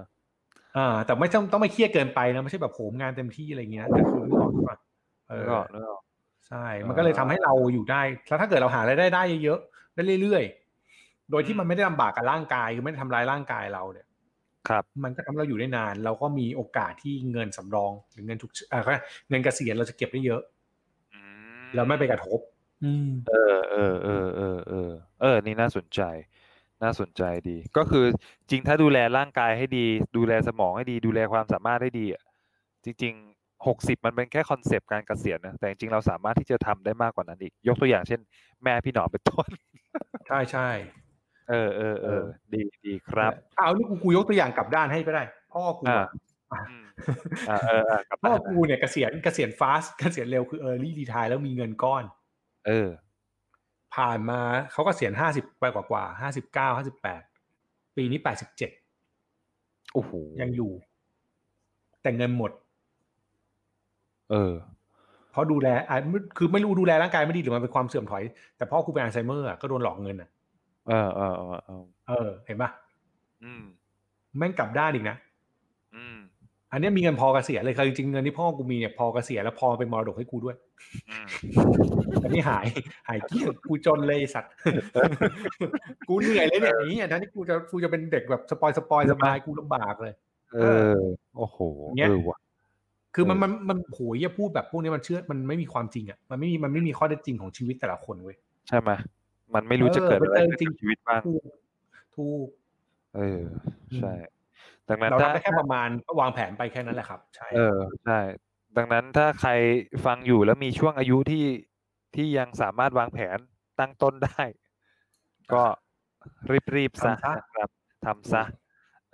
อ่าแต่ไม่ต้องต้องไม่เครียดเกินไปนะไม่ใช่แบบโหมงานเต็มที่อะไรเงี้ยแต่คือนึกออกปะเอนึอกออกนึกออกใช่ มันก็เลยทำให้เราอยู่ได้แล้วถ้าเกิดเราหารายได้ได้เยอะๆได้เรื่อยๆ โดยที่มันไม่ได้ลำบากกับร่างกายคือไม่ได้ทำร้ายร่างกายเราเนี่ย ครับ มันก็ทำให้เราอยู่ได้นาน เราก็มีโอกาสที่เงินสำรองหรือเงินทุกเอ่อเงินเกษียณเราจะเก็บได้เยอะอืแล้วไม่ไปกระทบอืมเออเออเออเออเออเออนี่น่าสนใจ น่าสนใจดี ก็คือจริงถ้าดูแลร่างกายให้ดี ดูแลสมองให้ดี ดูแลความสามารถให้ดีอะจริงๆหกสิบมันเป็นแค่คอนเซปต์การเกษียณนะแต่จริงๆเราสามารถที่จะทำได้มากกว่านั้นอีก ยกตัวอย่างเช่น แม่พี่หนอมเป็นต้น ใช่ใช่เออเออเออดีดีครับเอานี่กูกูยกตัวอย่างกลับด้านให้ก็ได้ พ่อกูอ่าอะอืมอ่าเออเออกลับพ่อบ้านกูเนี่ยเกษียณเกษียณฟาสเกษียณเร็วคือเออร์ลี่ดีทายแล้วมีเงินก้อน เออ ผ่านมาเขาก็เกษียณห้าสิบไปกว่ากว่าห้าสิบเก้าห้าสิบแปดปีนี้แปดสิบเจ็ดโอ้โหยังอยู่ แต่เงินหมด เออเพราะดูแลอะคือไม่รู้ดูแลร่างกายไม่ดีหรือมันเป็นความเสื่อมถอย แต่พ่อกูเป็นอัลไซเมอร์อะก็โดนหลอกเงินอะเออเออเออเออเออเห็นปะอืมแม่งกลับด้านอีกนะ อืมอันเนี้ยมีเงินพอเกษียณเลยคือจริงๆเงินที่พ่อกูมีเนี่ยพอเกษียณแล้วพอเป็นมรดกให้กูด้วยอืมอันนี้หายหายเกลี้ยงกูจนเลยไอ้สัตว์กูเหนื่อยเลยเนี่ยอย่างนี้อะทั้งที่กูจะกูจะเป็นเด็กแบบ spoil spoil สบายกูลำบากเลย เออโอ้โหเนี่ยเออว่ะคือมันเออมันมันโหยอย่าพูดแบบพวกนี้มันเชื่อมันไม่มีความจริงอะมันไม่มีมันไม่มีข้อเท็จจริงของชีวิตแต่ละคนเว้ยใช่ไหมมันไม่รู้จะเออเกิดอะไรมันเจอขึ้นจริงกับชีวิตบ้างถูกถูกเออใช่ ดังนั้นเราถ้าทำได้แค่ประมาณก็วางแผนไปแค่นั้นแหละครับ ใช่เออใช่ดังนั้นถ้าใครฟังอยู่แล้วมีช่วงอายุที่ที่ยังสามารถวางแผนตั้งต้นได้ ก็รีบๆซะทำซะนะครับทำซะ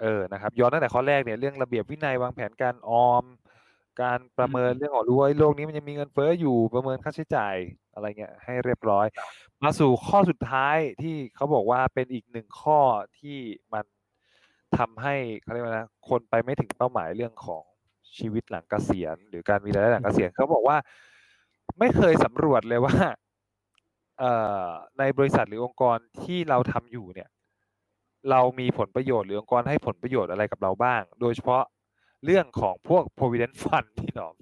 เออนะครับ ย้อนตั้งแต่ข้อแรกเนี่ยเรื่องระเบียบวินัยวางแผนการออม การประเมินเรื่องของรู้ว่าโลกนี้มันยังมีเงินเฟ้ออยู่ประเมินค่าใช้จ่ายอะไรเงี้ยให้เรียบร้อย มาสู่ข้อสุดท้ายที่เขาบอกว่าเป็นอีกหนึ่งข้อที่มัน ทำให้เขาเรียกว่านะคนไปไม่ถึงเป้าหมายเรื่องของชีวิตหลังเกษียณ หรือการมีรายได้หลังเกษียณเขาบอกว่า ไม่เคยสำรวจเลยว่าเอ่อในบริษัทหรือองค์กรที่เราทำอยู่เนี่ย เรามีผลประโยชน์หรือองค์กรให้ผลประโยชน์อะไรกับเราบ้าง โดยเฉพาะเรื่องของพวก provident fund พี่หนอม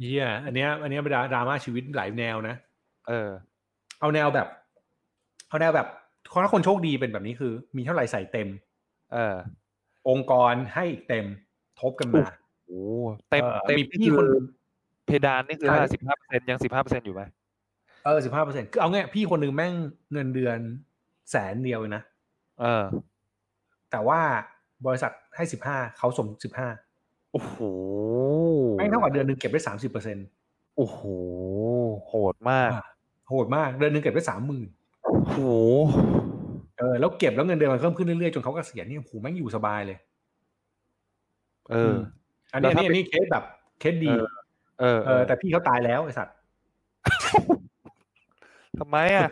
เยี่ยอันเนี้ย อันเนี้ยเป็นดราม่าชีวิตหลายแนวนะ เออ เอาแนวแบบ เอาแนวแบบถ้าคนโชคดีเป็นแบบนี้คือ มีเท่าไหร่ใส่เต็ม เออ องค์กรให้อีกเต็มทบกันมาโอ้เต็มเออเต็มมีนี่พี่คือคนเพดานนี่คือใช่ห้าสิบห้าเปอร์เซ็นยังสิบห้าเปอร์เซ็นอยู่ไหมเออสิบห้าเปอร์เซ็นคือเอาไงพี่คนหนึ่งแม่งเงินเดือนแสนเดียวเองนะเออ แต่ว่าบริษัทให้สิบห้าเขาสมสิบห้าโอ้โหแม่งเท่ากับเดือนหนึ่งเก็บได้สามสิบเปอร์เซ็นต์โอ้โหโหดมาก โหดมาก เดือนหนึ่งเก็บได้สามหมื่นโอ้โห เออแล้วเก็บแล้วเงินเดือนมันเพิ่มขึ้นเรื่อยๆจนเขาเกษียณนี่โอ้โหแม่งอยู่สบายเลย เออ อันนี้แล้อัวนถ้านี้อันนี้เคสแบบเคสดี เออเออ แต่พี่เขาตายแล้วไอ้สัตว์ทำไมอะ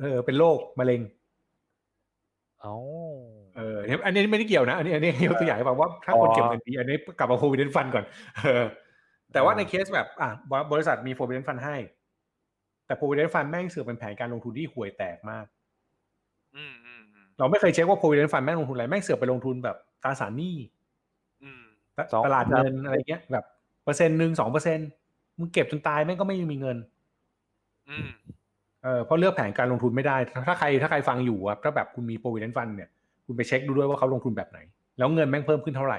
เออ เป็นโรคมะเร็งเอ้าเออเนี่ยอันนี้ไม่ได้เกี่ยวนะ อันนี้อันนี้ยกตัวอย่างให้ฟังว่าถ้าคนอ๋อเก็บเงินดีอันนี้กลับมาโ o วิเดนฟันก่อนเออแต่ว่าอ่าในเคสแบบอะบริษัทมีโ o วิเดนฟันให้ แต่โ o วิเดนฟันแม่งเสือกเป็นแผนการลงทุนที่ห่วยแตกมากอืมอืมอืม เราไม่เคยเช็คว่าโ o วิเดนฟันแม่งลงทุนอะไรแม่งเสือกไปลงทุนแบบตราสารหนี้อืมตสองตลาดเงินอะไรเงี้ยแบบเปอร์เซ็นต์หนึ่งสองเปอร์เซ็นมึงเก็บจนตายแม่งก็ไม่มีเงินอืมเออเพราะเลือกแผนการลงทุนไม่ได้ ถ้าใครถ้าใครฟังอยู่อะถ้าแบบคุณมีโ o วิเดนฟันเนี่ยคุณไปเช็คดูด้วยว่าเขาลงทุนแบบไหน แล้วเงินแม่งเพิ่มขึ้นเท่าไหร่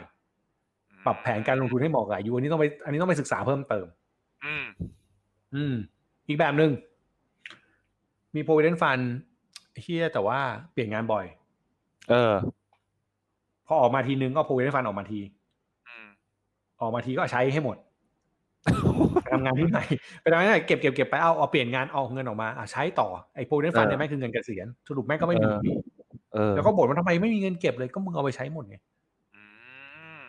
ปรับแผนการลงทุนให้เหมาะกับอายุอันนี้ต้องไปอันนี้ต้องไปศึกษาเพิ่มเติม อืม อืม อีกแบบหนึ่งมี provident fund เฮียแต่ว่าเปลี่ยนงานบ่อย เออ พอออกมาทีนึงก็ provident fund ออกมาทีอืมออกมาทีก็ใช้ให้หมดไปทำงานที่ไหนไปทำงานที่ไหนเก็บเก็บเก็บไปเอาเอาเปลี่ยนงานเอาเงินออกมาอะใช้ต่อไอ้ provident fund เนี่ยแม่งคือเงินเกษียณสรุปแม่งก็ไม่มีเออพี่เออแล้วก็บ่นว่าทำไมไม่มีเงินเก็บเลยก็มึงเอาไปใช้หมดไงอืม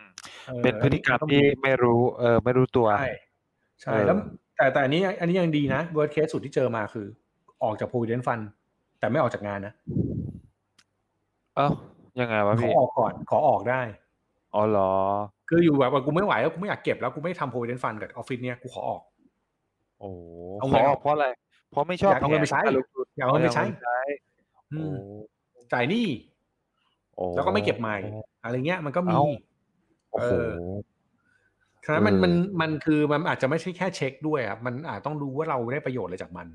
ออเป็นพฤติกรรมอันที่นี้ไม่รู้เออไม่รู้ตัวใช่ใช่เออแล้วแต่แต่อันนี้อันนี้ยังดีนะ worst case สุดที่เจอมาคือ ออกจาก provident fund แต่ไม่ออกจากงานนะเอ้ายังไงวะขอพี่ออกก่อน ขอออกได้อ๋อเหรอ คืออยู่แบบว่ากูไม่ไหวแล้วกูไม่อยากเก็บแล้วกูไม่ทำ provident fund กับออฟฟิศเนี่ยกูขอออก โอ้เอาขเงิอนออออกกเพราะอะไร เพราะไม่ชอบอยากเอาเงินไปใช้แผการลงทุนอยากเอาเงินไปใช้ยใช้อืโอ้มจ่ายหนี้โอ้แล้วก็ไม่เก็บใหม่ อะไรเงี้ยมันก็มีเอ้าโอ้โหเออฉะนั้นมันเออมันมันคือมันอาจจะไม่ใช่แค่เช็คด้วยอะมันอาจต้องดูว่าเราได้ประโยชน์อะไรจากมัน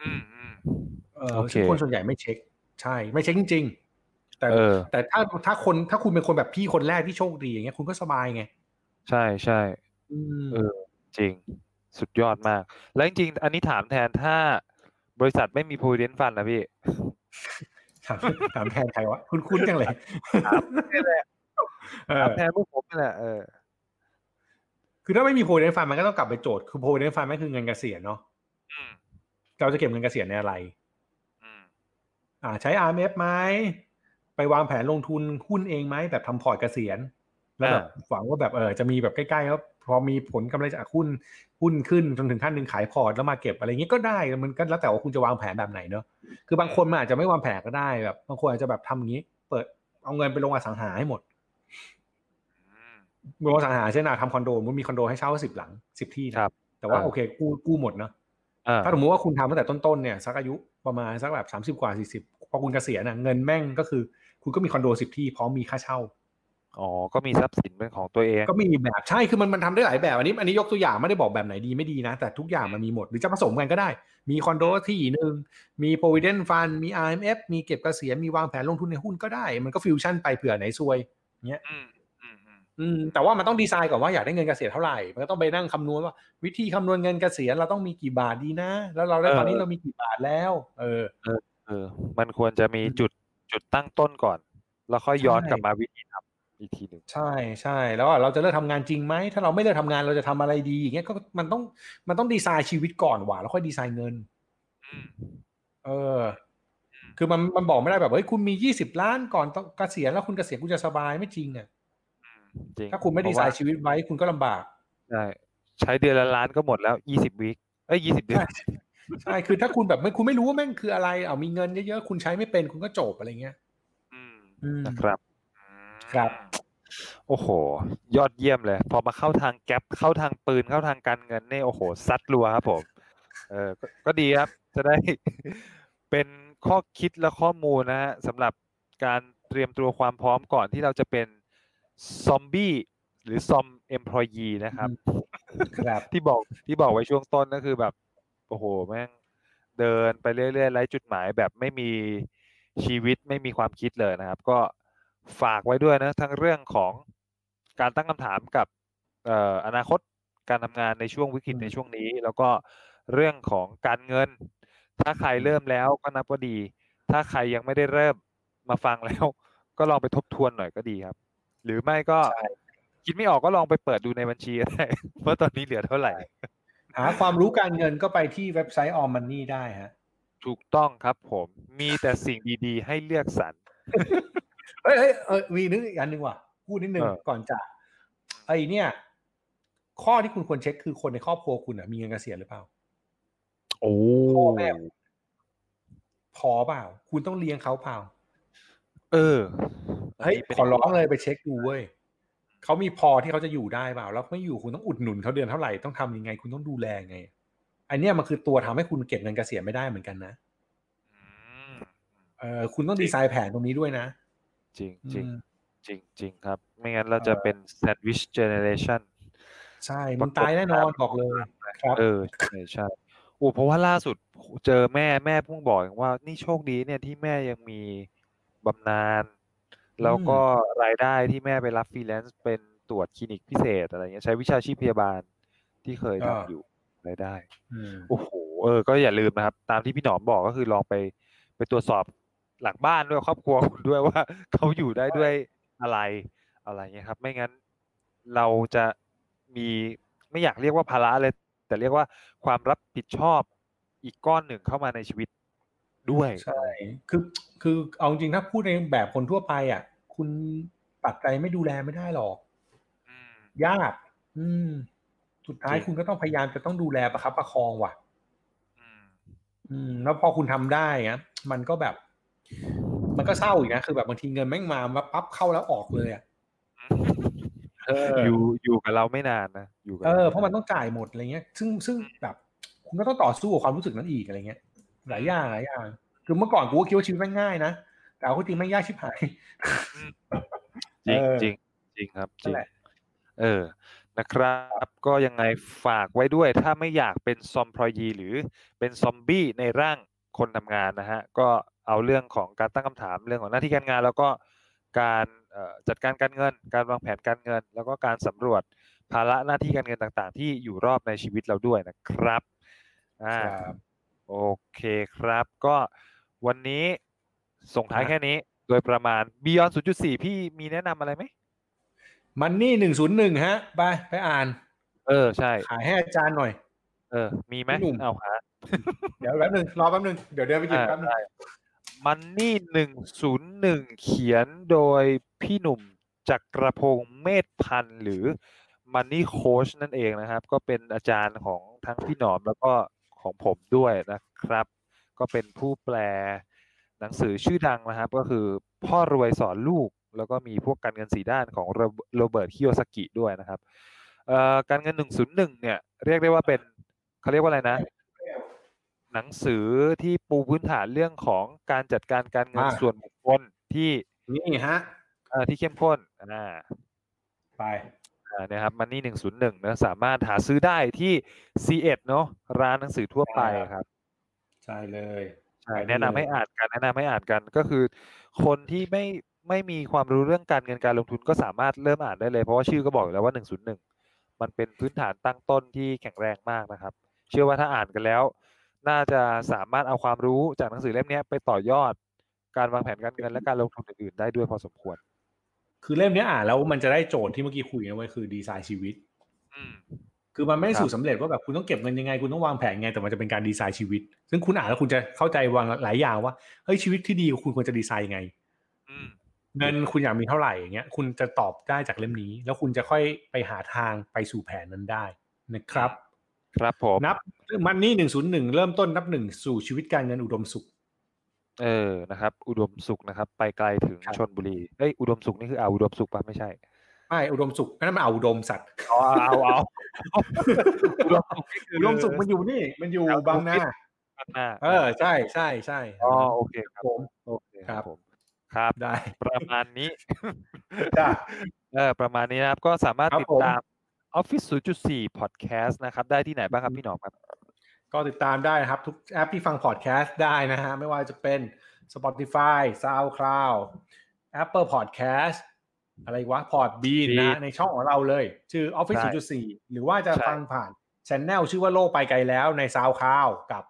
อืมอืม เออโอเคซึ่งคนส่วนใหญ่ไม่เช็ค ใช่ ไม่เช็คจริง ๆ แต่เออแต่ถ้าถ้าคนถ้าคุณเป็นคนแบบพี่คนแรกที่โชคดีอย่างเงี้ยคุณก็สบายไง ใช่ใช่อืมเออ จริง สุดยอดมาก แล้วจริงๆอันนี้ถามแทนถ้าบริษัทไม่มี provident fund นะพี่ถามถามแทนใครวะคุณคุ้นๆจังเลยถามนี่แหละเออถามแทนพวกผมนี่แหละเออคือถ้าไม่มี provident fund มันก็ต้องกลับไปโจทย์คือ provident fund มันคือเงินเกษียณเนาะอืมเราจะเก็บเงินเกษียณในอะไรอืม อ่าใช้ RMF ไหมไปวางแผนลงทุนหุ้นเองไหมแบบทำพอร์ตเกษียณ แล้วแบบหวังว่าแบบเออจะมีแบบใกล้ๆแล้วพอมีผลกำไรจากหุ้นหุ้นขึ้นจนถึงขั้นหนึ่งขายพอร์ตแล้วมาเก็บอะไรเงี้ยก็ได้มันก็แล้วแต่ว่าคุณจะวางแผนแบบไหนเนอะคือบางคนมันอาจจะไม่วางแผนก็ได้แบบบางคนอาจจะแบบทำอย่างนี้ เปิดเอาเงินไปลงอสังหาให้หมดอืมลงอสังหาเช่นอะทำคอนโดมันมีคอนโดให้เช่าสิบหลังสิบที่นะครับแต่ว่าอ่าโอเคกู้กู้หมดเนาะอ่าถ้าสมมติว่าคุณทำตั้งแต่ต้นๆเนี่ยสักอายุประมาณสักแบบสามสิบกว่าสี่สิบ พอคุณเกษียณนะเงินแม่งก็คือ คุณก็มีคอนโดสิบที่พร้อมมีค่าเช่าอ๋อ ก็มีทรัพย์สินเป็นของตัวเอง ก็มีแบบใช่ คือมันมันทำได้หลายแบบ อันนี้ อันนี้ยกตัวอย่างไม่ได้บอกแบบไหนดีไม่ดีนะ แต่ทุกอย่างมันมีหมด หรือจะผสมกันก็ได้ มีคอนโดที่หนึ่ง มี provident fund มี IMF มีเก็บเกษียณ มีวางแผนลงทุนในหุ้นก็ได้ มันก็ฟิวชั่นไปเผื่อไหนซวยเงี้ยอืมอืมอืมอืม แต่ว่ามันต้องดีไซน์ก่อนว่าอยากได้เงินเกษียณเท่าไหร่ มันก็ต้องไปนั่งคำนวณว่า วิธีคำนวณเงินเกษียณเราต้องมีกี่บาทดีนะ แล้วเราได้ตอนนี้เรามีกี่บาทแล้ว เออ เออ มันควรจะมีอืมจุดจุดตั้งต้นก่อน แล้วค่อยย้อนใช่กลับมาวิธีทำอีกทีหนึ่งใช่ใช่แล้วอะเราจะเลิกทำงานจริงไหมถ้าเราไม่เลิกทำงานเราจะทำอะไรดีอย่างเงี้ยก็มันต้องมันต้องดีไซน์ชีวิตก่อนว่ะแล้วค่อยดีไซน์เงินอืมเออ คือมันมันบอกไม่ได้แบบเฮ้ยคุณมียี่สิบล้านก่อนต้องเกษียณแล้วคุณเกษียณคุณจะสบายไม่จริงอะอืมจริงถ้าคุณไม่ดีไซน์เพราะว่าชีวิตไว้คุณก็ลำบากใช่ใช้เดือนละล้านก็หมดแล้วยี่สิบวีคเอ้ยยี่สิบเดือน ใช่คือถ้าคุณแบบไม่คุณไม่รู้ว่าแม่งคืออะไรเอามีเงินเยอะๆคุณใช้ไม่เป็นคุณก็จบอะไรเงี้ยอืมอืมนะครับครับ โอ้โห ยอดเยี่ยมเลย พอมาเข้าทางแก๊ปเข้าทางปืนเข้าทางการเงินนี่โอ้โหซัดรัวครับผม เออก็ก็ดีครับ จะได้เป็นข้อคิดและข้อมูลนะฮะสำหรับการเตรียมตัวความพร้อมก่อนที่เราจะเป็นซอมบี้หรือซอมเอ็มพลอยีนะครับครับ ที่บอกที่บอกไว้ช่วงต้นก็คือแบบ โอ้โหแม่งเดินไปเรื่อยๆไร้จุดหมายแบบไม่มีชีวิตไม่มีความคิดเลยนะครับ ก็ฝากไว้ด้วยนะทั้งเรื่องของการตั้งคำถามกับเอ่ออนาคตการทำงานในช่วงวิกฤตอืมในช่วงนี้ แล้วก็เรื่องของการเงิน ถ้าใครเริ่มแล้วก็นับว่าดี ถ้าใครยังไม่ได้เริ่มมาฟังแล้ว ก็ลองไปทบทวนหน่อยก็ดีครับ หรือไม่ก็ใช่คิดไม่ออกก็ลองไปเปิดดูในบัญชีก็ได้ว่าตอนนี้เหลือเท่าไหร่ หาความรู้การเงินก็ไปที่เว็บไซต์ All Money ได้ฮะ ถูกต้องครับผม มีแต่สิ่งดีๆ ให้เลือกสรรเฮ้ยเฮ้ยเออมีนึกอีกอันหนึ่งว่ะ พูดนิดนึงเออก่อนจากไอเนี่ย ข้อที่คุณควรเช็คคือคนในครอบครัวคุณอะมีเงินเกษียณหรือเปล่า โอ้พ่อแม่พอเปล่า คุณต้องเลี้ยงเขาเปล่า เออเฮ้ยนนี้ป็นขอร้องเลยไปเช็คดูเว้ย เขามีพอที่เขาจะอยู่ได้เปล่า แล้วไม่อยู่คุณต้องอุดหนุนเขาเดือนเท่าไหร่ต้องทำยังไง คุณต้องดูแลไง อันเนี้ยมันคือตัวทำให้คุณเก็บเงินเกษียณไม่ได้เหมือนกันนะอืมเออคุณต้องดีไซน์แผนตรงนี้ด้วยนะ จริงจริงอืมจริงจริงครับ ไม่งั้นเราจะเป็น sandwich generation ใช่มึงตายแน่นอนบอกเลยครับเออใช่ใช่โอ้เพราะว่าล่าสุดเจอแม่แม่เพิ่งบอกเองว่านี่โชคดีเนี่ยที่แม่ยังมีบำนาญ แล้วก็รายได้ที่แม่ไปรับฟรีแลนซ์เป็นตรวจคลินิกพิเศษอะไรเงี้ยใช้วิชาชีพพยาบาลที่เคยทำอยู่รายได้อืมโอ้โหเออ ก็อย่าลืมนะครับ ตามที่พี่หนอมบอกก็คือลองไปไปตรวจสอบหลังบ้านด้วยครอบครัวคุณด้วยว่าเขาอยู่ได้ด้วยอะไรอะไรเงี้ยครับ ไม่งั้นเราจะมีไม่อยากเรียกว่าภาระเลย แต่เรียกว่าความรับผิดชอบอีกก้อนหนึ่งเข้ามาในชีวิต ด้วยใช่คือคือเอาจริงๆถ้าพูดในแบบคนทั่วไปอะ คุณปักใจไม่ดูแลไม่ได้หรอกอืมยาก อืม สุดท้ายจริงคุณก็ต้องพยายามจะต้องดูแลประคับประคองว่ะ อืมอืมแล้วพอคุณทำได้อะมันก็แบบ มันก็เศร้าอีกนะคือแบบบางทีเงินแม่งมามาปั๊บเข้าแล้วออกเลยอะเอออยู่อยู่กับเราไม่นานนะอยู่กับเออเพราะมันต้องจ่ายหมดอะไรเงี้ย ซึ่งซึ่งแบบ คุณก็ต้องต่อสู้กับความรู้สึกนั้นอีกอะไรเงี้ย หลายอย่างหลายอย่าง คือเมื่อก่อนกูก็คิดว่าชีวิตแม่งง่ายนะ แต่เอาเข้าจริงแม่งยากชิบหาย จริงเออจริงจริงครับจนั่รินงแหละเออนะครับก็ยังไงฝากไว้ด้วย ถ้าไม่อยากเป็นซอมพลอยีหรือเป็นซอมบี้ในร่างคนทำงานนะฮะ ก็เอาเรื่องของการตั้งคำถามเรื่องของหน้าที่การงาน แล้วก็การเอ่อจัดการการเงิน การวางแผนการเงิน แล้วก็การสำรวจภาระหน้าที่การเงินต่างๆ ที่อยู่รอบในชีวิตเราด้วยนะครับอ่าครับ โอเคครับ ก็วันนี้ส่งท้ายฮะแค่นี้ โดยประมาณ Beyond 0.4พี่มีแนะนำอะไรไหมมันนี่หนึ่งศูนย์หนึ่งฮะ ไปไปอ่าน เออใช่ ขายให้อาจารย์หน่อย เออ มีไหมพี่หนุ่มเอาหาเดี๋ยวแป๊บนึงรอแป๊บนึงเดี๋ยวเดินไปหยิบแป๊บนึงมันนี่หนึ่งศูนย์หนึ่งเขียนโดยพี่หนุ่มจักรพงศ์เมธพันธ์หรือมันนี่โค้ชนั่นเองนะครับ ก็เป็นอาจารย์ของทั้งพี่หนอมแล้วก็ ของผมด้วยนะครับ ก็เป็นผู้แปลหนังสือชื่อดังนะครับ ก็คือพ่อรวยสอนลูก แล้วก็มีพวกการเงินสีด้านของโรโรเบิร์ตคิโยสกิด้วยนะครับเอ่อการเงินหนึ่งศูนย์หนึ่งเนี่ย เรียกได้ว่าเป็นเขาเรียกว่าอะไรนะ หนังสือที่ปูพื้นฐานเรื่องของการจัดการการเงินอ่าส่วนบุคคลที่นี่ฮะเออ่าที่เข้มข้นอ่าไปอ่า นะครับมันนี่หนึ่งศูนย์หนึ่งนะสามารถหาซื้อได้ที่ C1 เนาะร้านหนังสือทั่วไปครับ ใช่เลยใช่ไปได้แนะนำเลยให้อ่านกันแนะนำให้อ่านกันก็คือ คนที่ไม่ไม่มีความรู้เรื่องการเงินการลงทุนก็สามารถเริ่มอ่านได้เลย เพราะว่าชื่อก็บอกอยู่แล้วว่าหนึ่งศูนย์หนึ่งมันเป็นพื้นฐานตั้งต้นที่แข็งแรงมากนะครับ เชื่อว่าถ้าอ่านกันแล้ว น่าจะสามารถเอาความรู้จากหนังสือเล่มเนี้ยไปต่อยอด การวางแผนการเงินและการลงทุนอื่นๆได้ด้วยพอสมควร คือเล่มเนี้ยอ่านแล้วมันจะได้โจทย์ที่เมื่อกี้คุยนะเว้ยคือดีไซน์ชีวิตอืมคือมันไม่ได้ครับสูตรสำเร็จว่าแบบคุณต้องเก็บเงินยังไงคุณต้องวางแผนยังไงแต่มันจะเป็นการดีไซน์ชีวิต ซึ่งคุณอ่านแล้วคุณจะเข้าใจวางหลายอย่างว่าเฮ้ยชีวิตที่ดีคุณควรจะดีไซน์ยังไงอืมเงินคุณอยากมีเท่าไหร่อย่างเงี้ยคุณจะตอบได้จากเล่มนี้ แล้วคุณจะค่อยไปหาทางไปสู่แผนนั้นได้นะครับ ครับผมนับมันนี่หนึ่งศูนย์หนึ่งเริ่มต้นนับหนึ่งสู่ชีวิตการเงินอุดมสุข เออ นะครับ อุดมสุขนะครับ ไปไกลถึงครับชนบุรี เอ้ย อุดมสุขนี่คืออ่าวอุดมสุขปะไม่ใช่ ไม่อุดมสุขนั่นมันเอาอุดมสัตว์อ๋อเอาเอาอุดมสุขนี่คืออุดมสุขมันอยู่นี่ มันอยู่ครับบางนาข้างหน้าเออใช่ใช่ใช่อ๋อโอเคครับ ผม โอเคคครัรับบผม ครับ ได้ประมาณนี้ จ้าเออประมาณนี้นะครับ ก็สามารถครับติดผม ตาม Office 0.4 Podcast นะครับ ได้ที่ไหนบ้างครับพี่หนอมครับ ก็ติดตามได้นะครับ ทุกแอปที่ฟังพอดแคสต์ได้นะฮะ ไม่ว่าจะเป็น Spotify SoundCloud Apple Podcast อะไรวะ Podbean นะฮะ Bean ในช่องของเราเลย ชื่อ Office ใช่0.4 หรือว่าจะใช่ฟังผ่านช anel ชื่อว่าโลกไปไกลแล้วใน SoundCloud กับ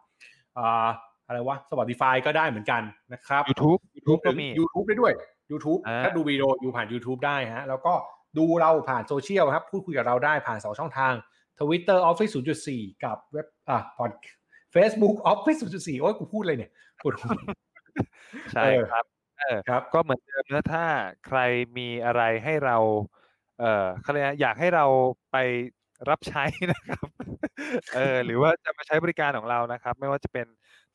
อ่าอะไรวะ Spotify ก็ได้เหมือนกันนะครับ YouTube YouTube ก็มี YouTube ได้ด้วย YouTube อ่าถ้าดูวิดีโออยู่ผ่าน YouTube ได้ฮะ แล้วก็ดูเราผ่านโซเชียลครับ พูดคุยกับเราได้ผ่าน2ช่องทาง Twitter Office 0.4 กับเว็บอะพอด Facebook Office 0.4 โอ้ยกูพูดเลยเนี่ยปวดหัวใช่เออครับเออครับ ก็เหมือนเดิมนะถ้าใครมีอะไรให้เรา เอ่อเขาเรียกนะอยากให้เราไปรับใช้นะครับ เออหรือว่าจะมาใช้บริการของเรานะครับ ไม่ว่าจะเป็น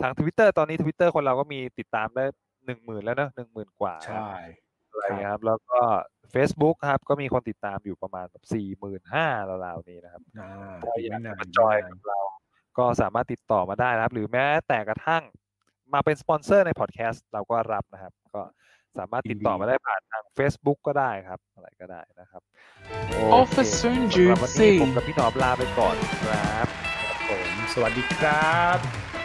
ทาง Twitter ตอนนี้ Twitter คนเราก็มีติดตามได้หนึ่งหมื่นแล้วเนอะหนึ่งหมื่นกว่าใช่อะไรเงี้ยครับแล้วก็ Facebook ครับ ก็มีคนติดตามอยู่ประมาณแบบสี่หมื่นห้าราวๆนี้นะครับอ่าถ้าอยากไม่จะนานมาจอยกับเรา ก็สามารถติดต่อมาได้นะครับ หรือแม้แต่กระทั่งมาเป็นสปอนเซอร์ในพอดแคสต์เราก็รับนะครับ ก็สามารถติดต่อมาได้ผ่านทาง Facebook ก็ได้ครับ อะไรก็ได้นะครับ โอเค Office สำหรับวันนี้ผม0.4กับพี่หนอมลาไปก่อนครับผมสวัสดีครับ